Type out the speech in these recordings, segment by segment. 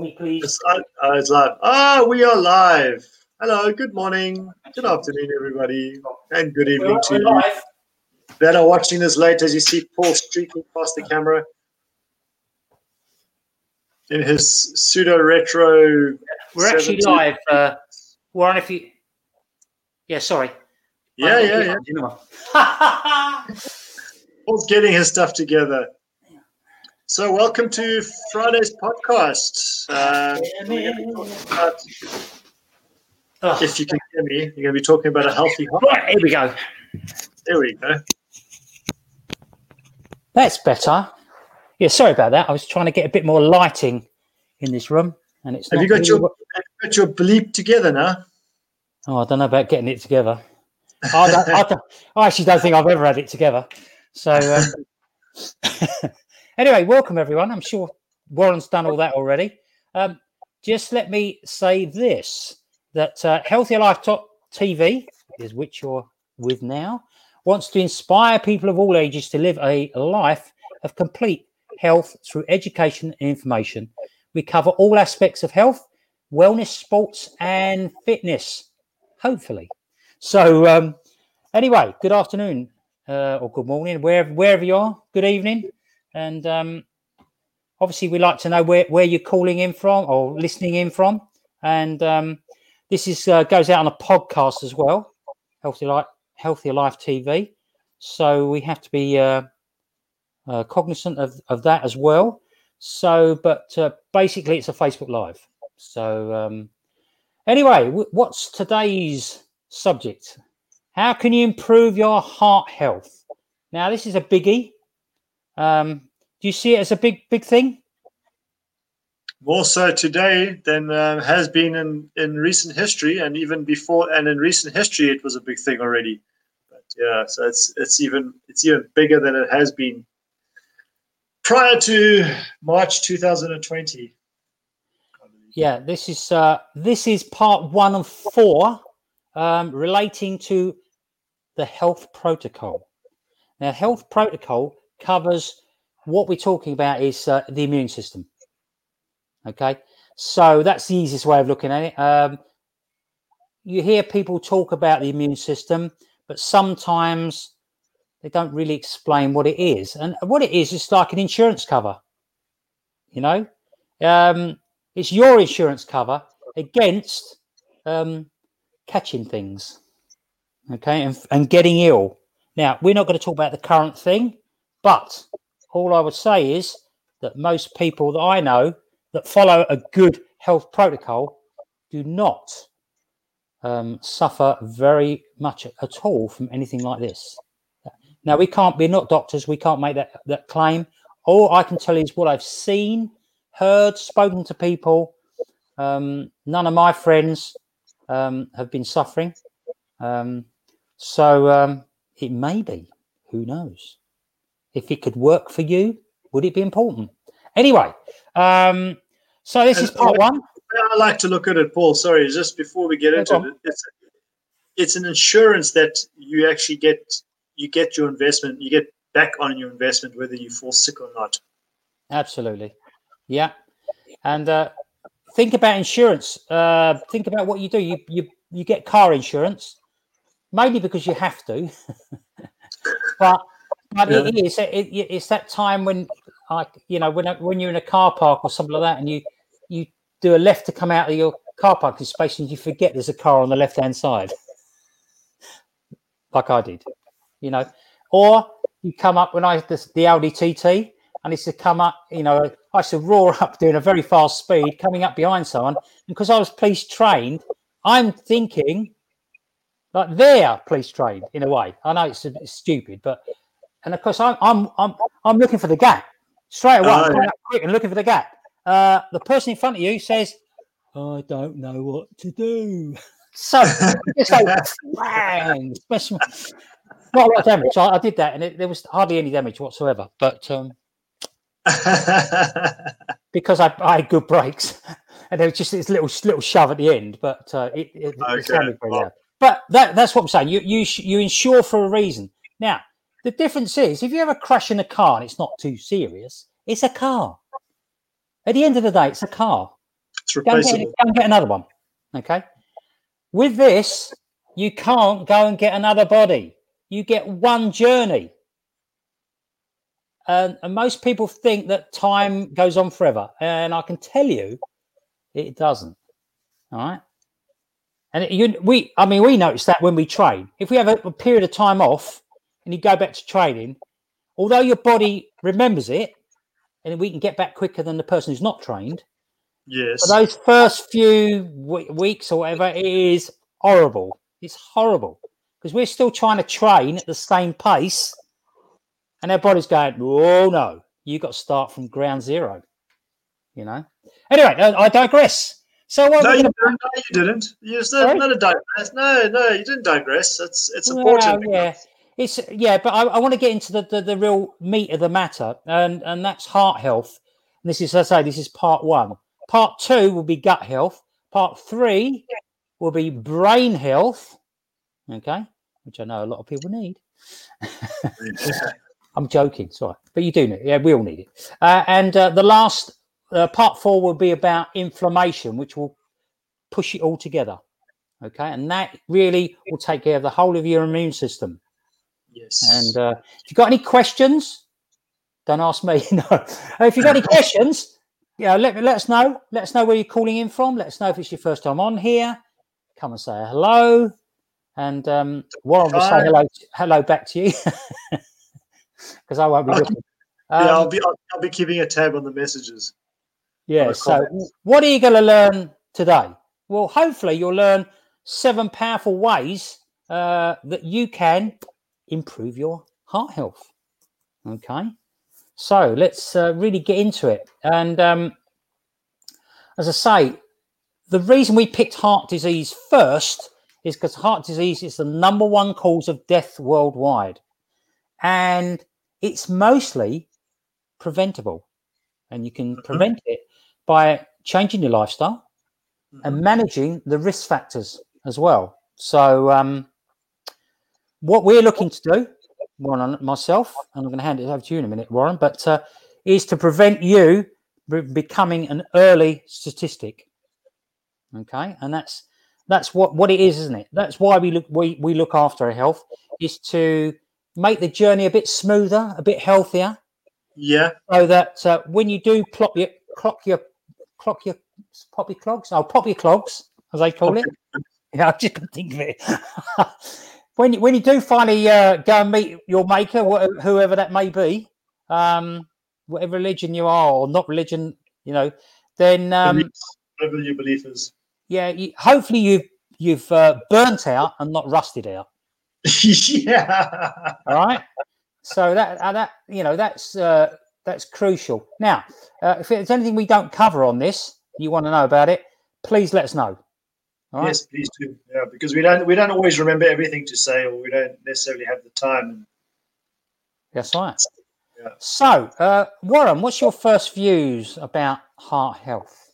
me, please. It's, uh, uh, it's live. Ah, we are live. Hello, good morning, good afternoon, everybody, and good evening to you live. that are watching this late as you see Paul streaking past the camera in his pseudo retro. We're actually 70s. live. Uh, Warren, if you. Yeah, sorry. Yeah, yeah, yeah. yeah. Paul's getting his stuff together. So, welcome to Friday's podcast. Uh, we're gonna be talking about- Oh, if you can hear me, you're going to be talking about a healthy heart. here we go. There we go. That's better. Yeah, sorry about that. I was trying to get a bit more lighting in this room, and it's. Have you got really your you got your bleep together now? Oh, I don't know about getting it together. I, don't, I, don't, I actually don't think I've ever had it together. So, um, anyway, welcome everyone. I'm sure Warren's done all that already. Um, just let me say this that uh, Healthier Life Top TV, is which you're with now, wants to inspire people of all ages to live a life of complete health through education and information. We cover all aspects of health, wellness, sports, and fitness, hopefully. So, um, anyway, good afternoon uh, or good morning, wherever, wherever you are, good evening. And um, obviously, we'd like to know where, where you're calling in from or listening in from. And um, this is uh, goes out on a podcast as well, Healthy Life, Healthier Life TV. So we have to be uh, uh, cognizant of, of that as well. So, but uh, basically, it's a Facebook Live. So, um, anyway, w- what's today's subject? How can you improve your heart health? Now, this is a biggie. Um, do you see it as a big, big thing? More so today than um, has been in, in recent history, and even before. And in recent history, it was a big thing already. But yeah, so it's it's even it's even bigger than it has been prior to March 2020. Yeah, this is uh, this is part one of four um, relating to the health protocol. Now, health protocol covers what we're talking about is uh, the immune system. Okay, so that's the easiest way of looking at it. Um, you hear people talk about the immune system, but sometimes they don't really explain what it is. And what it is, is like an insurance cover. You know, um, it's your insurance cover against um, catching things, okay, and, and getting ill. Now, we're not going to talk about the current thing, but all I would say is that most people that I know that follow a good health protocol do not um, suffer very much at all from anything like this. Now, we can't, we're not doctors, we can't make that, that claim. All I can tell you is what I've seen, heard, spoken to people. Um, none of my friends um, have been suffering. Um, so um, it may be, who knows? If it could work for you, would it be important? Anyway, um, so this is part one. I like to look at it, Paul. Sorry, just before we get No into problem. it, it's it's an insurance that you actually get you get your investment, you get back on your investment whether you fall sick or not. Absolutely. Yeah. And uh, think about insurance. Uh, think about what you do. You, you, you get car insurance, mainly because you have to. but but it is it, it, it's that time when like you know when when you're in a car park or something like that and you you do a left to come out of your car parking space and you forget there's a car on the left hand side. Like i did you know. Or you come up when i had this, the audi tt and it's to come up you know i used to roar up doing a very fast speed coming up behind someone and because i was police trained i'm thinking like they're police trained in a way. I know it's, it's stupid but and of course I'm I'm I'm I'm looking for the gap straight away. Oh, quick and looking for the gap. Uh, the person in front of you says, "I don't know what to do." So just go bang, smash not a lot of damage. I, I did that, and it, there was hardly any damage whatsoever. But um, because I, I had good brakes, and there was just this little little shove at the end, but uh, it, it, it sounded very well-. But that, that's what I'm saying. You you you insure for a reason. Now the difference is, if you have a crash in a car and it's not too serious, it's a car. At the end of the day, it's a car. It's Go and, get, replaceable. go and get another one. Okay. With this, you can't go and get another body. You get one journey. And, and most people think that time goes on forever. And I can tell you, it doesn't. All right. And it, you, we, I mean, we notice that when we train. If we have a, a period of time off and you go back to training, although your body remembers it, and we can get back quicker than the person who's not trained, Yes. those first few w- weeks or whatever, it is horrible. It's horrible because we're still trying to train at the same pace, and our body's going, "Oh no, you got to start from ground zero. You know. Anyway, I, I digress. So what? no, you gonna- didn't. No, you didn't. You're not a digress. No, no, you didn't digress. It's it's Well, important. yeah, it's yeah, but I, I want to get into the, the the real meat of the matter, and and that's heart health. And this is, as I say, this is part one. Part two will be gut health. Part three will be brain health. Okay, which I know a lot of people need. I'm joking, sorry, but you do need. It. Yeah, we all need it. Uh, and uh, the last uh, part four will be about inflammation, which will push it all together. Okay, and that really will take care of the whole of your immune system. Yes. And uh, if you've got any questions, don't ask me. No, if you've got any questions, yeah, let let us know. Let us know where you're calling in from. Let us know if it's your first time on here. Come and say hello, and um, Warren will say hello hello back to you because I won't be looking. yeah, I'll Um, be I'll, I'll be keeping a tab on the messages. yeah. So, what are you going to learn today? Well, hopefully, you'll learn seven powerful ways uh, that you can improve your heart health. Okay. So let's uh, really get into it. And um, as I say, the reason we picked heart disease first is because heart disease is the number one cause of death worldwide. And it's mostly preventable. And you can Mhm. prevent it by changing your lifestyle and managing the risk factors as well. So, um, what we're looking to do, Warren and myself, and I'm going to hand it over to you in a minute, Warren, but uh, is to prevent you be- becoming an early statistic. Okay, and that's that's what what it is, isn't it? That's why we look we, we look after our health is to make the journey a bit smoother, a bit healthier, Yeah. so that uh, when you do plop your clock your clock your pop your clogs, oh pop your clogs as they call it. Yeah, I just couldn't think of it. when you when you do finally uh, go and meet your maker, wh- whoever that may be, um, whatever religion you are or not religion, you know, then um, Beliefs, whatever your belief is. yeah, you, hopefully you've you've uh, burnt out and not rusted out. yeah. All right. so that uh, that you know that's uh, that's crucial. Now, uh, if there's anything we don't cover on this, you want to know about it, please let us know. All right. Yes, please do. Yeah, because we don't we don't always remember everything to say, or we don't necessarily have the time. That's right. Yeah. So, uh, Warren, what's your first views about heart health?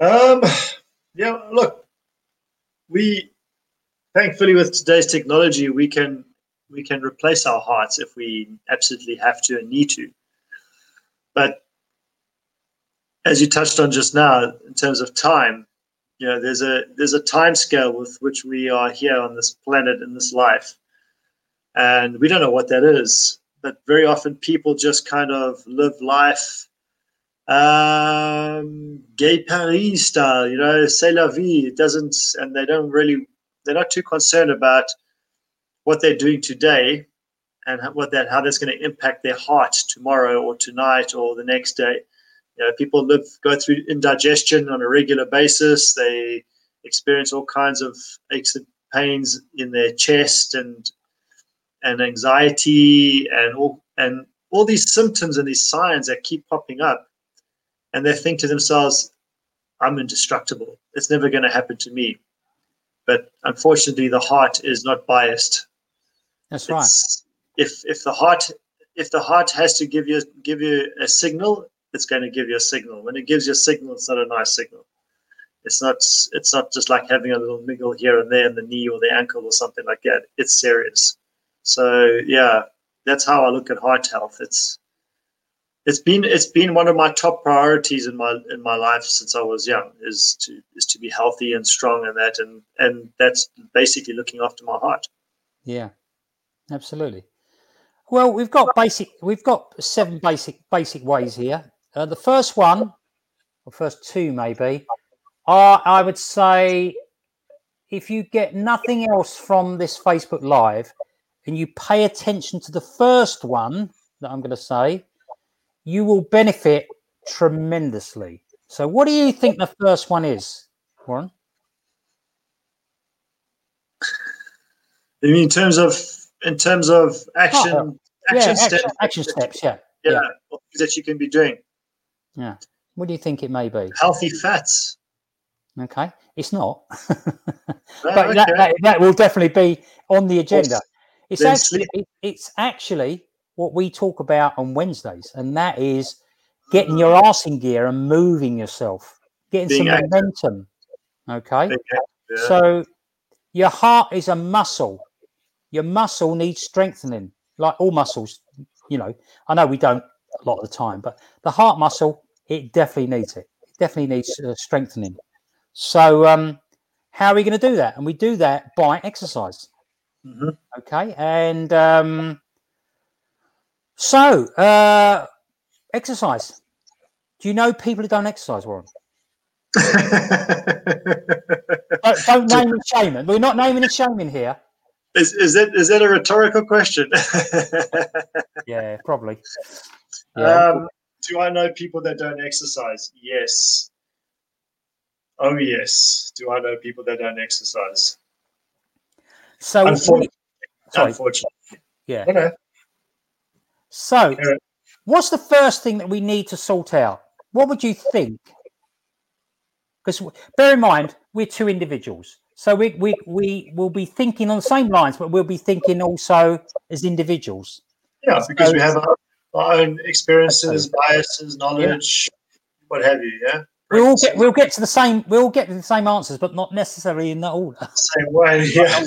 Um, yeah, look, we thankfully with today's technology, we can we can replace our hearts if we absolutely have to and need to. But as you touched on just now, in terms of time, you know, there's a there's a time scale with which we are here on this planet in this life, and we don't know what that is. But very often, people just kind of live life um, gay Paris style, you know, c'est la vie. It doesn't, and they don't really, they're not too concerned about what they're doing today and what that, how that's going to impact their heart tomorrow or tonight or the next day. You know, people live, go through indigestion on a regular basis. They experience all kinds of aches and pains in their chest and and anxiety and all and all these symptoms and these signs that keep popping up and they think to themselves, I'm indestructible. It's never going to happen to me. But unfortunately, the heart is not biased. That's right. It's, if if the heart if the heart has to give you give you a signal, it's going to give you a signal. When it gives you a signal, it's not a nice signal. It's not it's not just like having a little niggle here and there in the knee or the ankle or something like that. It's serious. So yeah, that's how I look at heart health. It's it's been it's been one of my top priorities in my in my life since I was young is to is to be healthy and strong and that and and that's basically looking after my heart. Yeah, absolutely. Well, we've got basic we've got seven basic basic ways here. Uh, the first one, or first two maybe, are I would say if you get nothing else from this Facebook Live and you pay attention to the first one that I'm going to say you will benefit tremendously. So, what do you think the first one is, Warren? In terms of in terms of action, oh, action, steps, action, action steps, yeah, yeah, yeah, that you can be doing. Yeah. What do you think it may be? Healthy fats. Okay, it's not, but okay. that, that, that will definitely be on the agenda. It's actually it, it's actually what we talk about on Wednesdays, and that is hmm. getting your arse in gear and moving yourself, getting Being some active. momentum. Okay. Yeah. So your heart is a muscle. Your muscle needs strengthening, like all muscles. You know, I know we don't a lot of the time, but the heart muscle, it definitely needs it. It definitely needs uh, strengthening. So, um, how are we going to do that? And we do that by exercise. Mm-hmm. Okay. And um, so, uh, exercise. Do you know people who don't exercise, Warren? don't, don't, name and shame We're not naming and shaming here. Is, is that is that a rhetorical question? yeah, probably. Yeah. Um, do I know people that don't exercise? Yes. Oh yes. Do I know people that don't exercise? So, unfortunately, unfortunately. yeah. Okay. So, what's the first thing that we need to sort out? What would you think? Because bear in mind, we're two individuals. So we, we, we will be thinking on the same lines, but we'll be thinking also as individuals. Yeah, because we have our, our, own experiences, biases, knowledge, yeah. what have you. Yeah. We all get we'll get to the same we'll get to the same answers, but not necessarily in that order. Same way, yeah.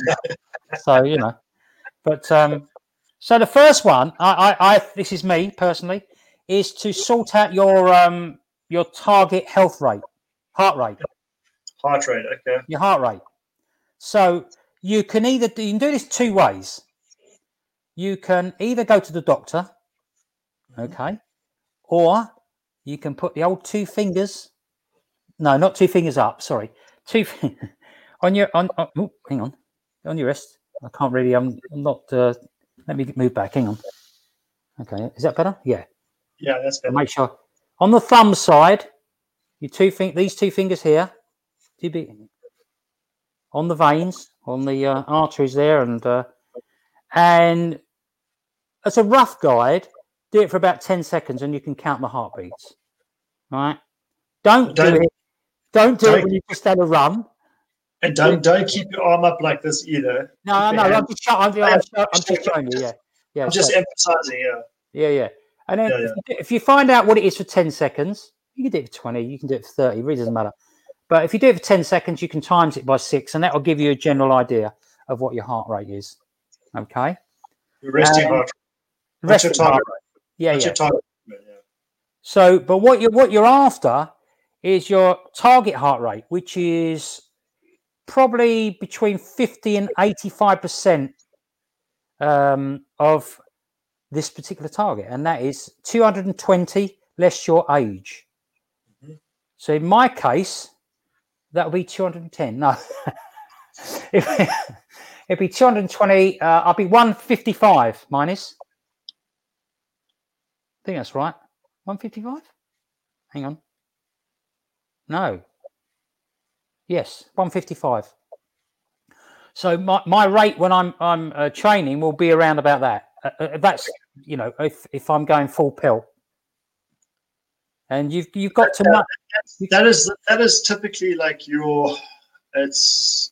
so you know, but um, so the first one, I, I, I, this is me personally, is to sort out your um your target health rate, heart rate. Heart rate, okay. Your heart rate. So you can either you can do this two ways. You can either go to the doctor, okay, or you can put the old two fingers. No, not two fingers up. Sorry, two on your on. on oh, hang on, on your wrist. I can't really. I'm, I'm not. Uh, let me move back. Hang on. Okay, is that better? Yeah. Yeah, that's better. Make sure on the thumb side, you two think these two fingers here, two big on the veins, on the uh, arteries there, and uh, and as a rough guide, do it for about ten seconds, and you can count the heartbeats. All right. Don't, don't do it. Don't do don't, it when you just had a run. And don't don't keep your arm up like this either. No, no, I'm just, I'm, I'm, I'm just showing you. Yeah, yeah. I'm just emphasizing. Yeah. Yeah, yeah. And then yeah, yeah. If, you, find out what it is for ten seconds, you can do it for twenty. You can do it for thirty. It really doesn't matter. But if you do it for ten seconds, you can times it by six, and that will give you a general idea of what your heart rate is. Okay. Your resting um, heart. Resting heart rate. Yeah, yeah. yeah. So, but what you're what you're after is your target heart rate, which is probably between 50 and 85% um, of this particular target, and that is 220 less your age. Mm-hmm. So in my case, that would be 210. No, it'd be 220. Uh, I'll be 155 minus. Think that's right. 155? Hang on. No, Yes, 155. So my, my rate when I'm I'm uh, training will be around about that. Uh, uh, that's you know if if I'm going full pill. And you've you've got to that, that is that is typically like your it's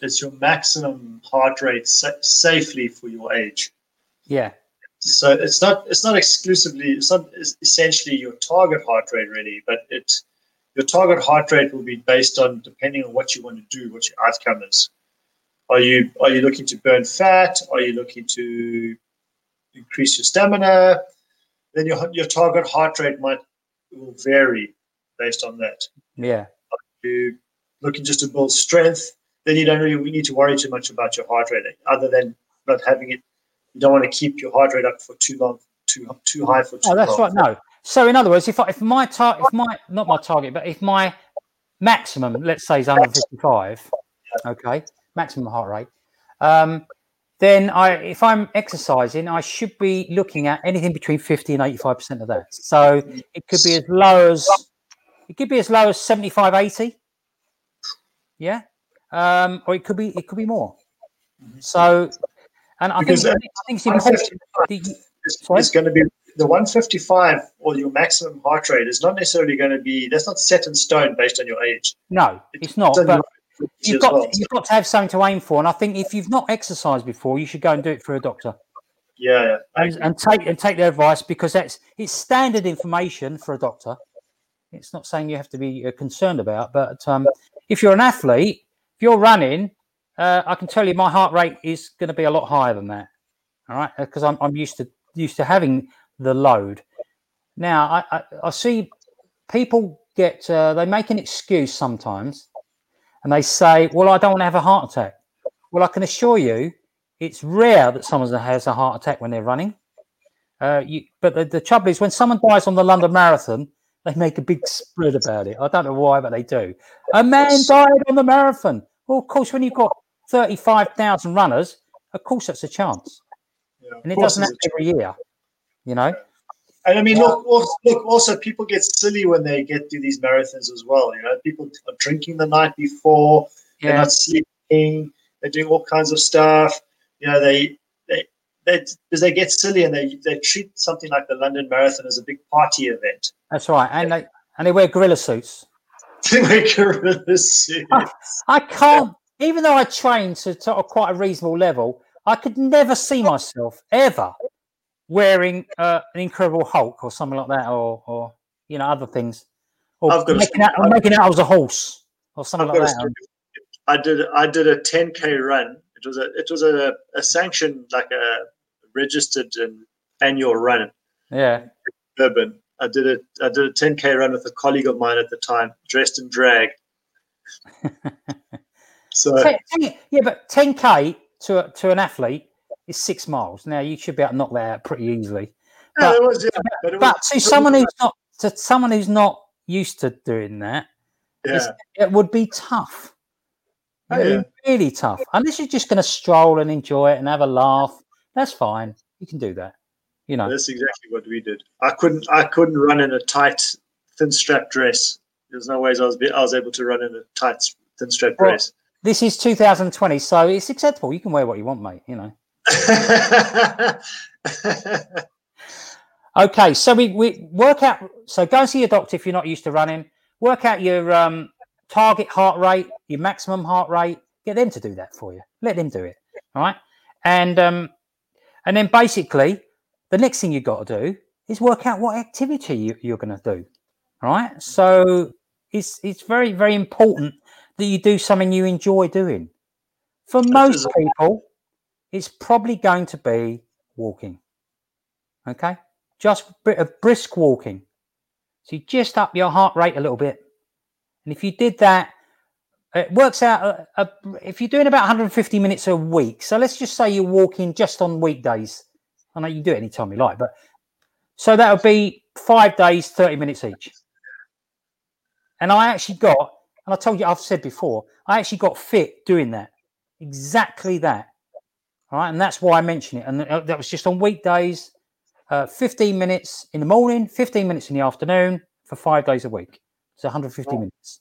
it's your maximum heart rate sa- safely for your age. Yeah. So it's not it's not exclusively it's not essentially your target heart rate really, but it your target heart rate will be based on depending on what you want to do, what your outcome is. Are you are you looking to burn fat? Are you looking to increase your stamina? then your your target heart rate might will vary based on that. Yeah. If you're looking just to build strength, then you don't really need to worry too much about your heart rate, other than not having it. You don't want to keep your heart rate up for too long, too too high for too Oh, that's long. right. No. So in other words, if I, if my target, if my not my target, but if my maximum, let's say, is 155, okay, maximum heart rate, um, then I, if I'm exercising, I should be looking at anything between 50 and 85 percent of that. So it could be as low as it could be as low as 75, 80. Yeah, um, or it could be it could be more. So, and I think, Because I think it's important. 155 It's, going to be the 155 or your maximum heart rate is not necessarily going to be. That's not set in stone based on your age. No, it's not. It's on But you've got well. you've got to have something to aim for. And I think if you've not exercised before, you should go and do it through a doctor Yeah, yeah. And, and take and take their advice because that's it's standard information for a doctor. It's not saying you have to be uh, concerned about, but um, if you're an athlete, if you're running, uh, I can tell you my heart rate is going to be a lot higher than that. All right, because I'm I'm used to used to having the load. Now I I, I see people get uh, they make an excuse sometimes, and they say, "Well, I don't want to have a heart attack." Well, I can assure you, it's rare that someone has a heart attack when they're running. Uh, you, but the, the trouble is, when someone dies on the London Marathon, they make a big spread about it. I don't know why, but they do. A man died on the marathon. Well, of course, when you've got 35,000 runners, of course, that's a chance. Yeah, And it doesn't happen every year, you know? And I mean, look, also, look. Also, people get silly when they get to these marathons as well. You know, people are drinking the night before. They're not sleeping. They're doing all kinds of stuff. You know, they they they because they get silly and they they treat something like the London Marathon as a big party event. That's right. And they, and they wear gorilla suits. They make gorilla suits. I can't, even though I trained to, to a quite a reasonable level, I could never see myself ever wearing uh, an Incredible Hulk or something like that, or, or you know, other things, or a making out, or making out I was a horse or something I've like that. I did I did a 10k run. It was a it was a, a sanctioned like a registered and annual run. Yeah, Durban. I did it. I did a 10k run with a colleague of mine at the time, dressed in drag. so yeah, but 10k to a, to an athlete is six miles. Now you should be able to knock that out pretty easily. but- was, yeah, but But was, to someone who's not to someone who's not used to doing that, yeah, it would be tough. Oh, yeah. really tough. Unless you're just going to stroll and enjoy it and have a laugh, that's fine. You can do that. You know, that's exactly what we did. I couldn't. I couldn't run in a tight, thin strap dress. There's no ways I was. Be, I was able to run in a tight, thin strap Well- dress. This is 2020, so it's acceptable. You can wear what you want, mate. You know. Okay, so we, we work out. So go and see your doctor if you're not used to running. Work out your um, target heart rate, your maximum heart rate. Get them to do that for you. Let them do it. All right, and um, and then basically the next thing you've got to do is work out what activity you, you're going to do. All right, so it's it's very very important that you do something you enjoy doing. For most people, it's probably going to be walking. Okay, just a bit of brisk walking. So you just up your heart rate a little bit, and if you did that, it works out. uh uh if you're doing about 150 minutes a week, so let's just say you're walking just on weekdays. I know you can do it anytime you like, but so that would be five days, 30 minutes each. And I actually got, and I told you, I've said before, I actually got fit doing that, exactly that. All right, and that's why I mention it. And uh, that was just on weekdays, uh, 15 minutes in the morning, 15 minutes in the afternoon for five days a week. So 150 Oh. minutes.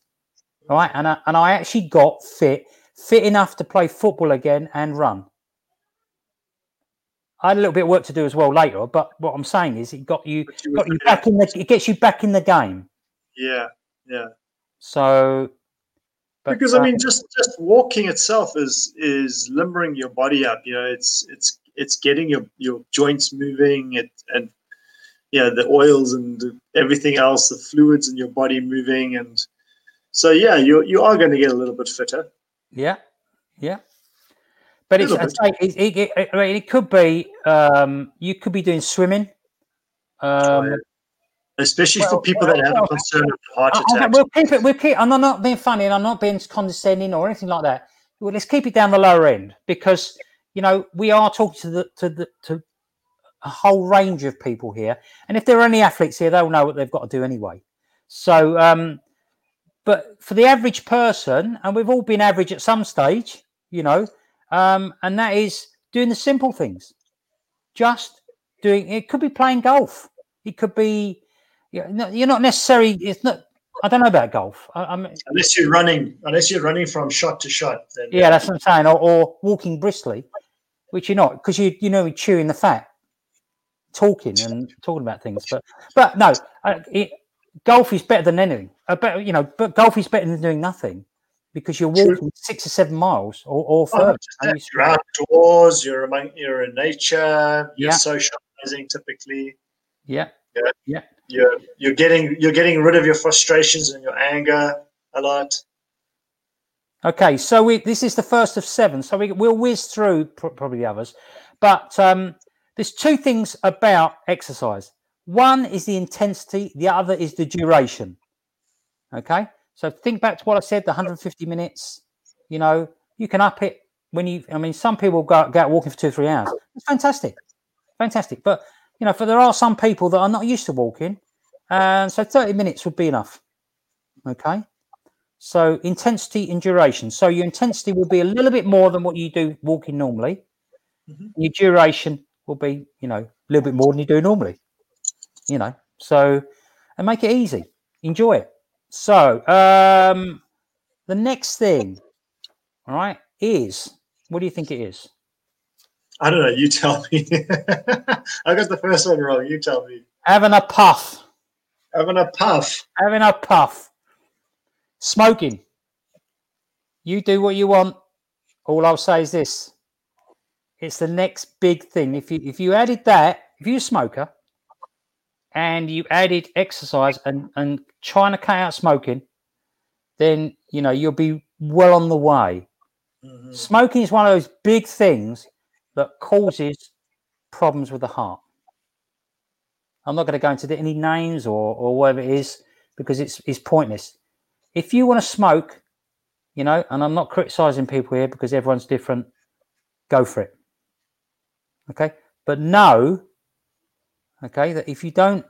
All right, and I, and I actually got fit, fit enough to play football again and run. I had a little bit of work to do as well later, but what I'm saying is it got you you got you back in the it gets you back in the game. yeah, yeah. So but, because I uh, mean, just just walking itself is is limbering your body up. You know, it's it's it's getting your your joints moving. It and yeah, the oils and everything else, the fluids in your body moving, and so yeah, you you are going to get a little bit fitter. Yeah, yeah. But it's, say it, it, it, mean, it could be um, you could be doing swimming. Um, Especially Well, for people well, that have well, a concern of heart attacks. we'll keep it. We'll keep. And I'm not being funny, and I'm not being condescending or anything like that. Well, let's keep it down the lower end because you know we are talking to the to the to a whole range of people here, and if there are any athletes here, they'll know what they've got to do anyway. So, um, but for the average person, and we've all been average at some stage, you know, um, and that is doing the simple things. Just doing. It could be playing golf. It could be. You're not, you're not necessarily. It's not. I don't know about golf. I, I'm, unless you're running, unless you're running from shot to shot, then yeah, that's what I'm saying. Or, or walking briskly, which you're not because you you know you're chewing the fat, talking and talking about things. But but no, uh, it, golf is better than anything. Uh, better, you know, but golf is better than doing nothing because you're True. walking six or seven miles or, or Oh, further. you're outdoors, you're among, you're in nature, you're Yeah. socializing typically. Yeah. Yeah. yeah, You're you're getting you're getting rid of your frustrations and your anger a lot. Okay, so we this is the first of seven, so we, we'll whiz through pr- probably the others, but um, there's two things about exercise. One is the intensity, the other is the duration. Okay, so think back to what I said: the 150 minutes. You know, you can up it when you. I mean, some people go, go out walking for two, three hours. It's fantastic, fantastic. But you know, for there are some people that are not used to walking, and so 30 minutes would be enough. Okay. So intensity and duration. So your intensity will be a little bit more than what you do walking normally. Mhm. Your duration will be, you know, a little bit more than you do normally. You know, so and make it easy. Enjoy it. So um the next thing, all right, is what do you think it is? I don't know. You tell me. I got the first one wrong. You tell me. Having a puff. Having a puff. Having a puff. Smoking. You do what you want. All I'll say is this. It's the next big thing. If you if you added that, if you're a smoker and you added exercise and, and trying to cut out smoking, then you know you'll be well on the way. Mhm. Smoking is one of those big things that causes problems with the heart. I'm not going to go into any names or, or whatever it is because it's, it's pointless. If you want to smoke, you know, and I'm not criticizing people here because everyone's different, go for it. Okay. But know, okay, that if you don't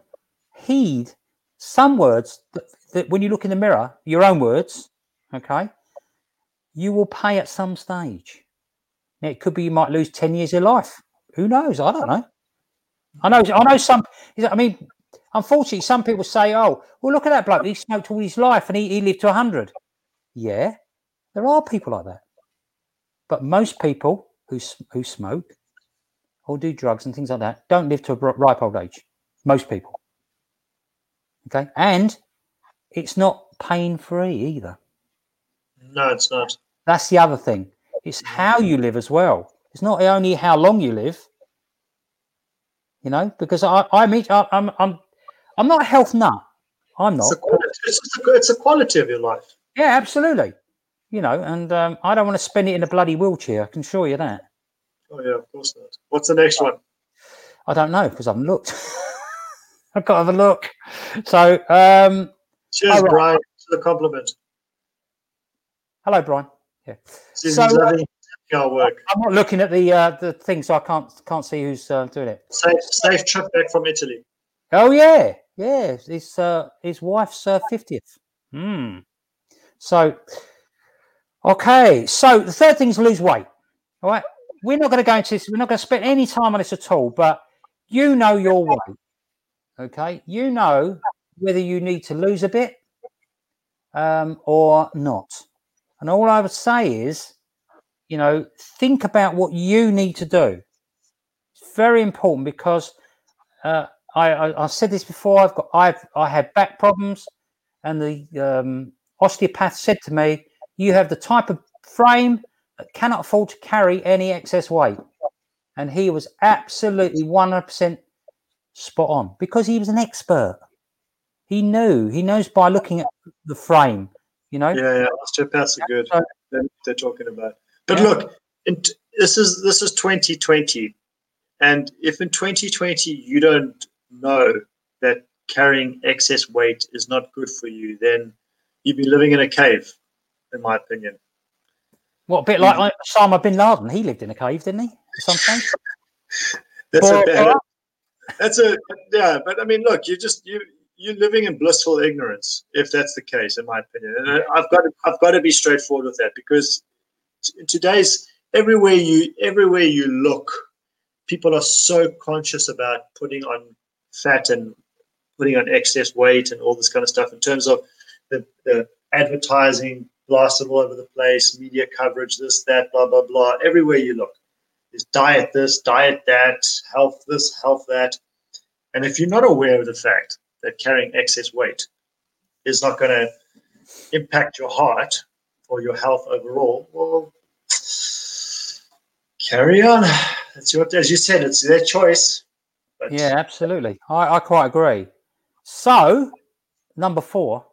heed some words that, that when you look in the mirror, your own words, okay, you will pay at some stage. Now, it could be you might lose 10 years of life. Who knows? I don't know. I know, I know some, I mean, unfortunately, some people say, oh, well, look at that bloke. He smoked all his life and he, he lived to 100. Yeah, there are people like that. But most people who, who smoke or do drugs and things like that don't live to a ripe old age. Most people. Okay. And it's not pain free either. No, it's not. That's the other thing. It's how you live as well. It's not only how long you live. You know, because I, I mean, I, I'm, I'm, I'm not a health nut. I'm It's not. a quality, it's, a, it's a quality of your life. Yeah, absolutely. You know, and um, I don't want to spend it in a bloody wheelchair. I can assure you that. Oh yeah, of course not. What's the next one? I don't know because I haven't looked. I've got to have a look. So, um, Cheers, right. Brian, to the compliment. hello, Brian. Yeah, So, uh, work. I'm not looking at the uh, the thing, so I can't can't see who's uh, doing it. Safe, safe trip back from Italy. Oh yeah, yeah. His uh, his wife's fiftieth. Hmm. So, okay. So the third thing is lose weight. All right. We're not going to go into this. We're not going to spend any time on this at all. But you know your weight. Okay. You know whether you need to lose a bit um, or not. And all I would say is, you know, think about what you need to do. It's very important because uh, I, I, I said this before. I've got I've I had back problems, and the um, osteopath said to me, "You have the type of frame that cannot afford to carry any excess weight." And he was absolutely one hundred percent spot on because he was an expert. He knew. He knows by looking at the frame. You know. Yeah, yeah. Osteopaths are good. So- They're, they're talking about. But Yeah. look, in t- this is this is 2020, and if in 2020 you don't know that carrying excess weight is not good for you, then you'd be living in a cave, in my opinion. What a bit like, mm. like Osama bin Laden? He lived in a cave, didn't he? Something. that's a bad, that's a yeah, but I mean, look, you just you you're living in blissful ignorance if that's the case, in my opinion. And I've got to, I've got to be straightforward with that because today's everywhere you everywhere you look, people are so conscious about putting on fat and putting on excess weight and all this kind of stuff in terms of the, the advertising blasted all over the place, media coverage, this, that, blah, blah, blah. Everywhere you look, is diet this, diet that, health this, health that. And if you're not aware of the fact that carrying excess weight is not going to impact your heart or your health overall, well, carry on. That's your, as you said, it's their choice. But... Yeah, absolutely. I, I quite agree. So, number four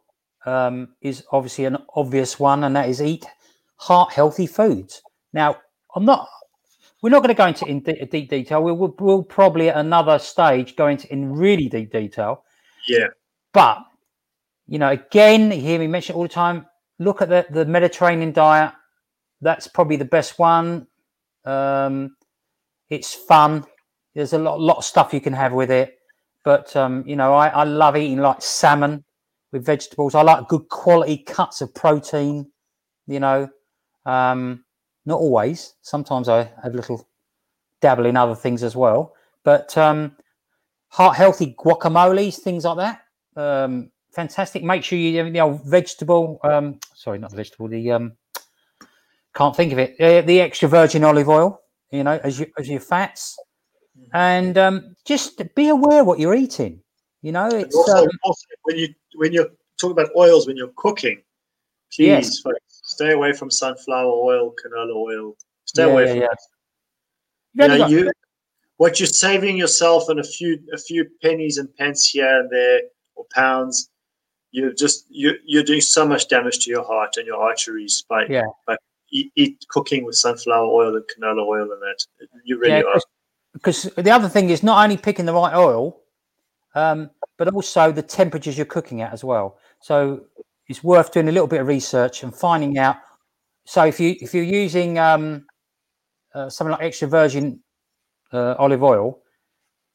um, is obviously an obvious one, and that is eat heart healthy foods. Now, I'm not. We're not going to go into in deep detail. We'll, we'll probably at another stage go into in really deep detail. Yeah. But you know, again, you hear me mention it all the time. Look at the the Mediterranean diet. That's probably the best one. Um, it's fun. There's a lot, lot of stuff you can have with it. But um, you know, I, I love eating like salmon with vegetables. I like good quality cuts of protein. You know, um, not always. Sometimes I have a little dabble in other things as well. But um, heart healthy guacamoles, things like that. Um, fantastic. Make sure you you know vegetable. Um, sorry, not the vegetable. The um, can't think of it. Uh, the extra virgin olive oil. You know, as you as your fats, and um, just be aware what you're eating. You know, it's also, um, also, when you when you're talking about oils when you're cooking, please yes. folks, stay away from sunflower oil, canola oil. Stay yeah, away from yeah. that. You know, you, what you're saving yourself and a few a few pennies and pence here and there or pounds, you're just you you're doing so much damage to your heart and your arteries by yeah. by eat, eat cooking with sunflower oil and canola oil and that. You really yeah, are. Because the other thing is not only picking the right oil, um, but also the temperatures you're cooking at as well. So it's worth doing a little bit of research and finding out. So if you if you're using um, uh, something like extra virgin uh, olive oil,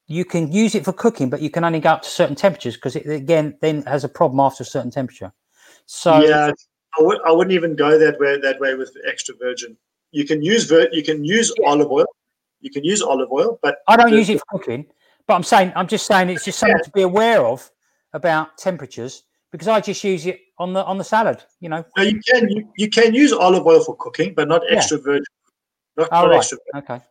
you can use it for cooking, but you can only go up to certain temperatures because it again then has a problem after a certain temperature. So yeah, I wouldn't even go that way that way with extra virgin. You can use vir- you can use yeah. olive oil. You can use olive oil, but I don't the, use it for cooking. But I'm saying, I'm just saying, it's just something yeah. to be aware of about temperatures because I just use it on the on the salad. You know. No, you can you, you can use olive oil for cooking, but not extra yeah. virgin. Not, oh, not right. extra. Virgin. Okay.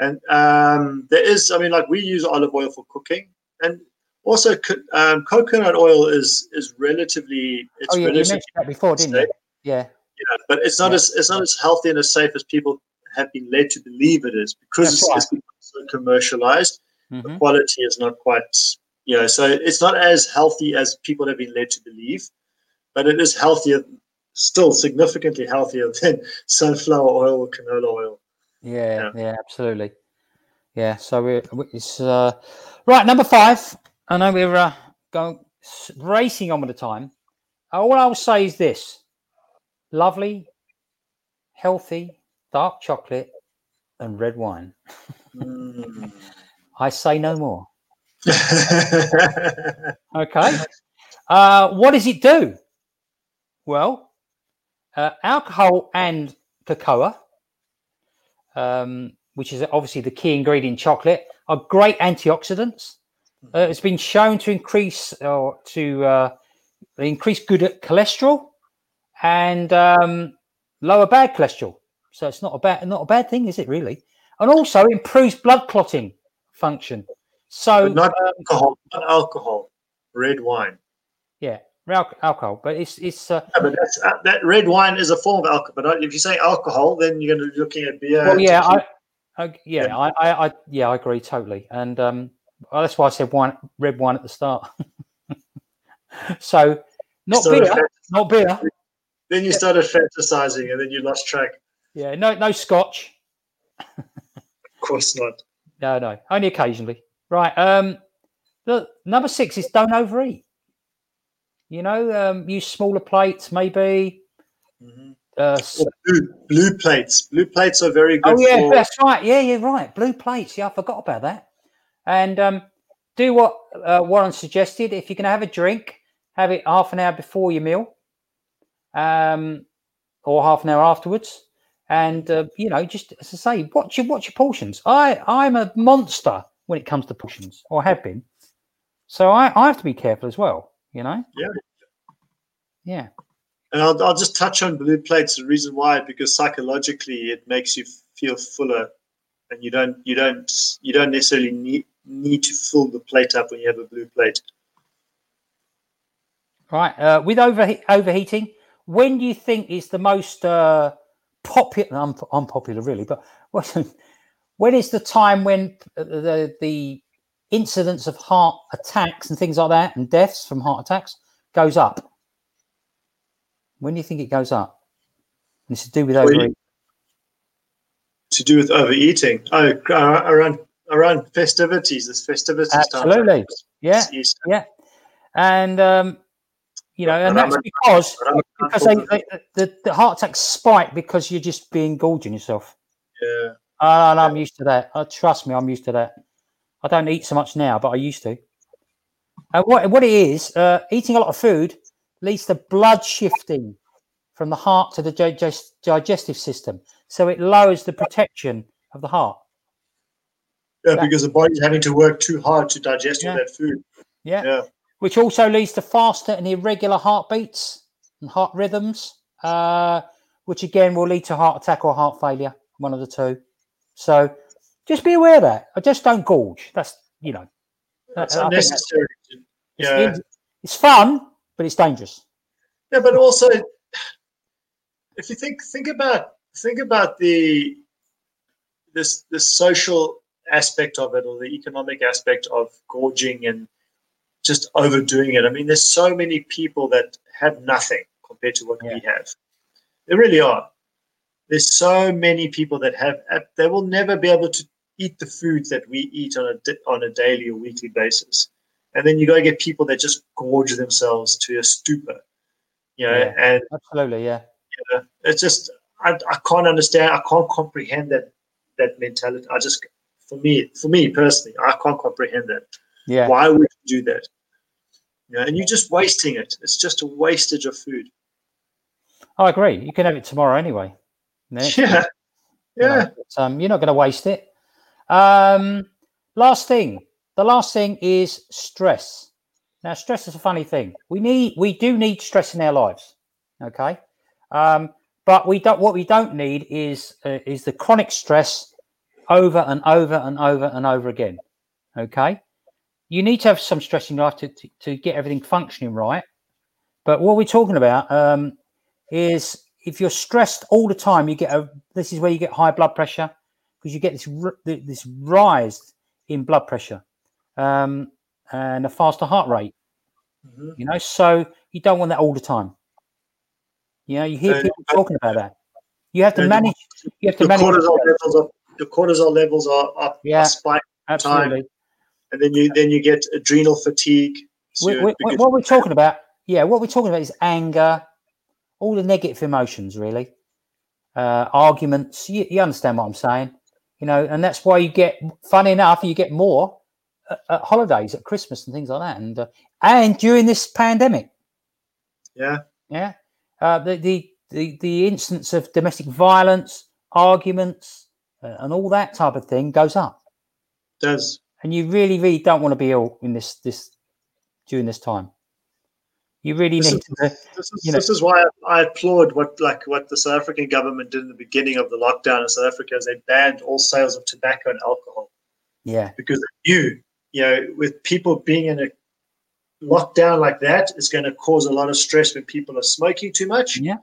And um, there is, I mean, like we use olive oil for cooking, and also um, coconut oil is is relatively. It's oh yeah, relatively you mentioned that before, didn't you? Yeah. Yeah, but it's not yeah. as it's not as healthy and as safe as people have been led to believe it is because it's, right. it's so commercialized mm-hmm. the quality is not quite you know so it's not as healthy as people have been led to believe but it is healthier still significantly healthier than sunflower oil or canola oil yeah yeah, yeah absolutely yeah so we're it's uh, right number five i know we're uh, going racing on with the time all i'll say is this lovely healthy dark chocolate and red wine mm. I say no more. okay. Uh, what does it do? Well, uh, alcohol and cocoa, um, which is obviously the key ingredient in chocolate, are great antioxidants. Uh, it's been shown to increase or to uh, increase good cholesterol and um, lower bad cholesterol. So it's not a bad not a bad thing, is it really? And also improves blood clotting function. So but not um, alcohol, not alcohol, red wine. Yeah, alcohol, but it's it's. Uh, yeah, but that's, uh, that red wine is a form of alcohol. But if you say alcohol, then you're going to be looking at beer. Well, yeah, I, I, yeah, yeah. I, I, I, yeah, I agree totally, and um, well, that's why I said wine, red wine at the start. so, not beer, not beer. Then you started fantasizing, and then you lost track. Yeah, no, no scotch. of course not. No, no, only occasionally. Right. Um, Look, number six is don't overeat. You know, um, use smaller plates, maybe. Mm-hmm. Uh, blue, blue plates. Blue plates are very good. Oh yeah, for... that's right. Yeah, you're right. Blue plates. Yeah, I forgot about that. And um, do what uh, Warren suggested. If you're going to have a drink, have it half an hour before your meal, um, or half an hour afterwards. And uh, you know, just as I say, watch your watch your portions. I I'm a monster when it comes to portions, or have been. So I, I have to be careful as well. You know. Yeah. Yeah. And I'll, I'll just touch on blue plates. The reason why, because psychologically, it makes you feel fuller, and you don't you don't you don't necessarily need need to fill the plate up when you have a blue plate. Right. Uh, with overhe- overheating, when do you think is the most uh, popular? Un- unpopular, really, but when is the time when the the incidence of heart attacks and things like that, and deaths from heart attacks goes up? When do you think it goes up? And it's to do with overeating. To do with overeating. Oh, uh, around around festivities. This festivities. Absolutely. Time. Yeah. Yeah. And um, you know, and that's because because they, they, the, the heart attacks spike because you're just being gorging yourself. Yeah. And I'm used to that. Uh, trust me, I'm used to that. I don't eat so much now, but I used to. And what what it is, uh, eating a lot of food leads to blood shifting from the heart to the digest, digestive system. So it lowers the protection of the heart. Yeah, that, because the body's having to work too hard to digest yeah. all that food. Yeah. yeah. Which also leads to faster and irregular heartbeats and heart rhythms, uh, which again will lead to heart attack or heart failure, one of the two. So just be aware of that. I just don't gorge. That's, you know, that's unnecessary. That's, yeah. It's, it's fun, but it's dangerous. Yeah, but also, if you think think about think about the this the social aspect of it or the economic aspect of gorging and just overdoing it. I mean, there's so many people that have nothing compared to what yeah. we have. There really are. There's so many people that have they will never be able to eat the foods that we eat on a on a daily or weekly basis. And then you got to get people that just gorge themselves to a stupor. You know, yeah, and absolutely, yeah. You know, it's just I, I can't understand. I can't comprehend that that mentality. I just for me, for me personally, I can't comprehend that. Yeah. Why would you do that? Yeah, and you're just wasting it. It's just a wastage of food. I agree. You can have it tomorrow anyway. Yeah. Yeah. You know, um, you're not going to waste it. Um, last thing. The last thing is stress. Now, stress is a funny thing. We need, we do need stress in our lives. Okay. Um, but we don't. What we don't need is uh, is the chronic stress over and over and over and over again. Okay you need to have some stress in life to, to, to get everything functioning right. But what we're talking about um, is if you're stressed all the time, you get a. This is where you get high blood pressure because you get this this rise in blood pressure um, and a faster heart rate. Mm-hmm. You know, so you don't want that all the time. You know, you hear people talking about that. You have to manage. You have to manage. Cortisol levels are, the cortisol levels are up. Yeah, spike absolutely. Time and then you then you get adrenal fatigue. So we, we, what we're talking about, yeah, what we're talking about is anger, all the negative emotions, really, uh, arguments. You, you, understand what I'm saying, you know, and that's why you get. Funny enough, you get more at, at holidays, at Christmas, and things like that, and uh, and during this pandemic. Yeah, yeah, uh, the, the the the instance of domestic violence, arguments, uh, and all that type of thing goes up. Does and you really, really don't want to be ill in this this during this time. You really this need is, to. This is, you know, this is why I applaud what like what the South African government did in the beginning of the lockdown in South Africa, is they banned all sales of tobacco and alcohol. Yeah, because you, you know, with people being in a lockdown like that, is going to cause a lot of stress when people are smoking too much. Yeah,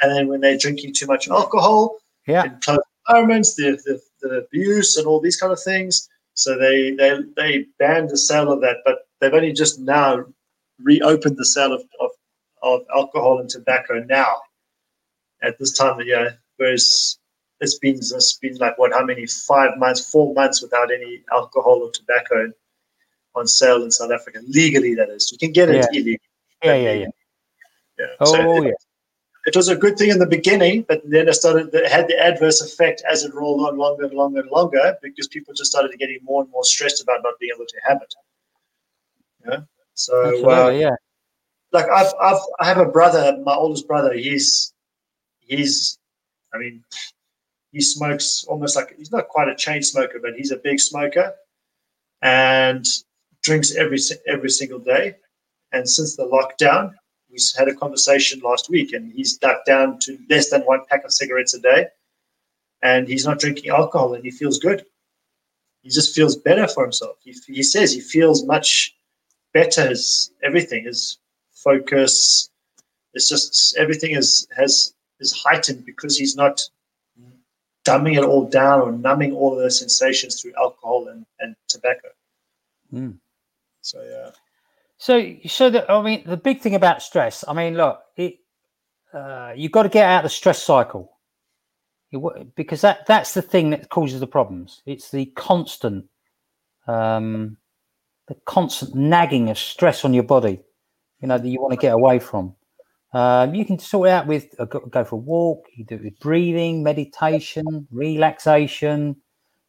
and then when they're drinking too much alcohol. Yeah, in closed environments, the, the the abuse and all these kind of things so they they they banned the sale of that, but they've only just now reopened the sale of, of, of alcohol and tobacco now at this time of year. Whereas it's been it's been like what how many five months, four months without any alcohol or tobacco. on sale in South Africa legally. That is, you can get it Yeah. illegally. Yeah, yeah, yeah. Yeah. Oh, So it, yeah. it was a good thing in the beginning, but then it started. It had the adverse effect as it rolled on longer and longer and longer because people just started getting more and more stressed about not being able to have it. Yeah. So uh, yeah. like I've, I've I have a brother, my oldest brother. He's he's, I mean, he smokes almost like he's not quite a chain smoker, but he's a big smoker, and drinks every every single day. And since the lockdown, we had a conversation last week, and he's ducked down to less than one pack of cigarettes a day, and he's not drinking alcohol, and he feels good. He just feels better for himself. He, he says he feels much better. His everything, his focus, it's just everything is has is heightened because he's not dumbing it all down or numbing all of the sensations through alcohol and, and tobacco. Mm. So yeah. So, so that I mean, the big thing about stress. I mean, look, it uh, you've got to get out of the stress cycle. Because that that's the thing that causes the problems. It's the constant, um, the constant nagging of stress on your body. You know that you want to get away from. Um, you can sort it out with uh, go, go for a walk. You do it with breathing, meditation, relaxation.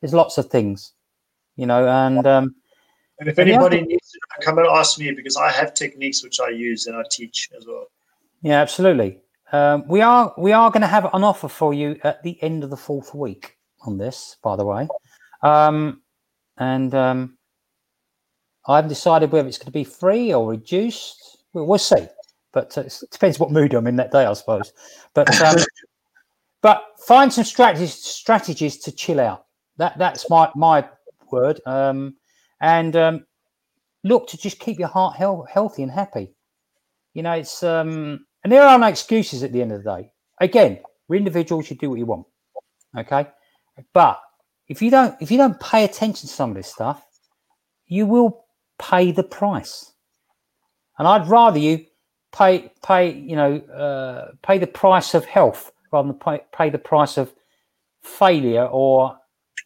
There's lots of things, you know, and um, And if And anybody other- needs to come and ask me because I have techniques which I use and I teach as well. Yeah, absolutely. Um, we are we are going to have an offer for you at the end of the fourth week on this, by the way, um, and um, I haven't decided whether it's going to be free or reduced. We'll, we'll see, but uh, it depends what mood I'm in that day, I suppose. But um, but find some strategies strategies to chill out. That that's my my word. Um, and um, look to just keep your heart health, healthy and happy. You know, it's um, and there are no excuses at the end of the day. Again, we're individuals. You do what you want, okay? But if you don't, if you don't pay attention to some of this stuff, you will pay the price. And I'd rather you pay pay you know uh, pay the price of health rather than pay, pay the price of failure or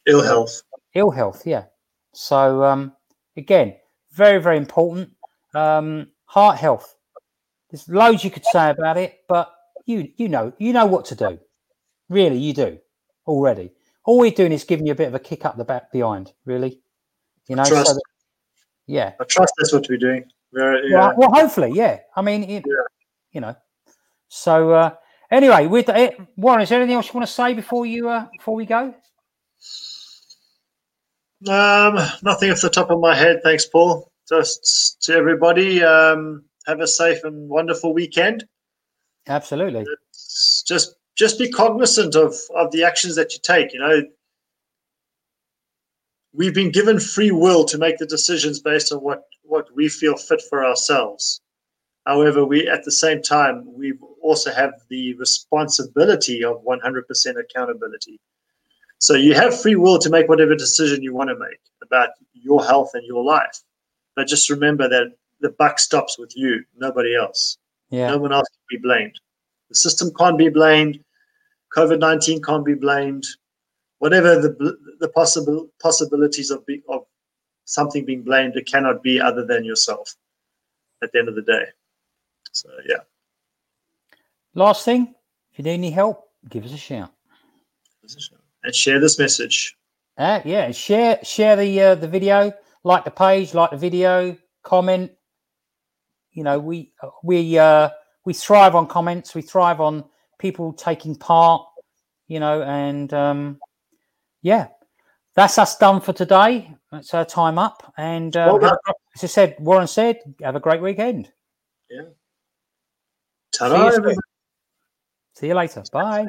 Ill health. ill health yeah. So um again very very important. Um heart health. There's loads you could say about it but you you know you know what to do. Really you do already. All we're doing is giving you a bit of a kick up the back behind really. You know so that- yeah I trust that's what we're doing. We're, yeah. well, well hopefully yeah i mean it, Yeah. you know so uh anyway with it warren is there anything else you want to say before you uh before we go Um, nothing off the top of my head. Thanks, Paul. Just to everybody, um, have a safe and wonderful weekend. absolutely S- Just just be cognizant of of the actions that you take. You know, we've been given free will to make the decisions based on what what we feel fit for ourselves. However, we at the same time we also have the responsibility of 100% accountability. So you have free will to make whatever decision you want to make about your health and your life. But just remember that the buck stops with you, nobody else. yeah No one else can be blamed. The system can't be blamed. COVID 19 can't be blamed. Whatever the, the possible possibilities of, be, of something being blamed, it cannot be other than yourself at the end of the day. So, yeah. last thing if you need any help give us a shout And share this message. Uh, yeah, share share the uh, the video, like the page, like the video, comment. You know, we we uh, we thrive on comments. We thrive on people taking part. You know, and um, yeah, that's us done for today. That's our time up. And uh, Well a- as I said, Warren said, have a great weekend. Ta-da, See you See you later. Bye.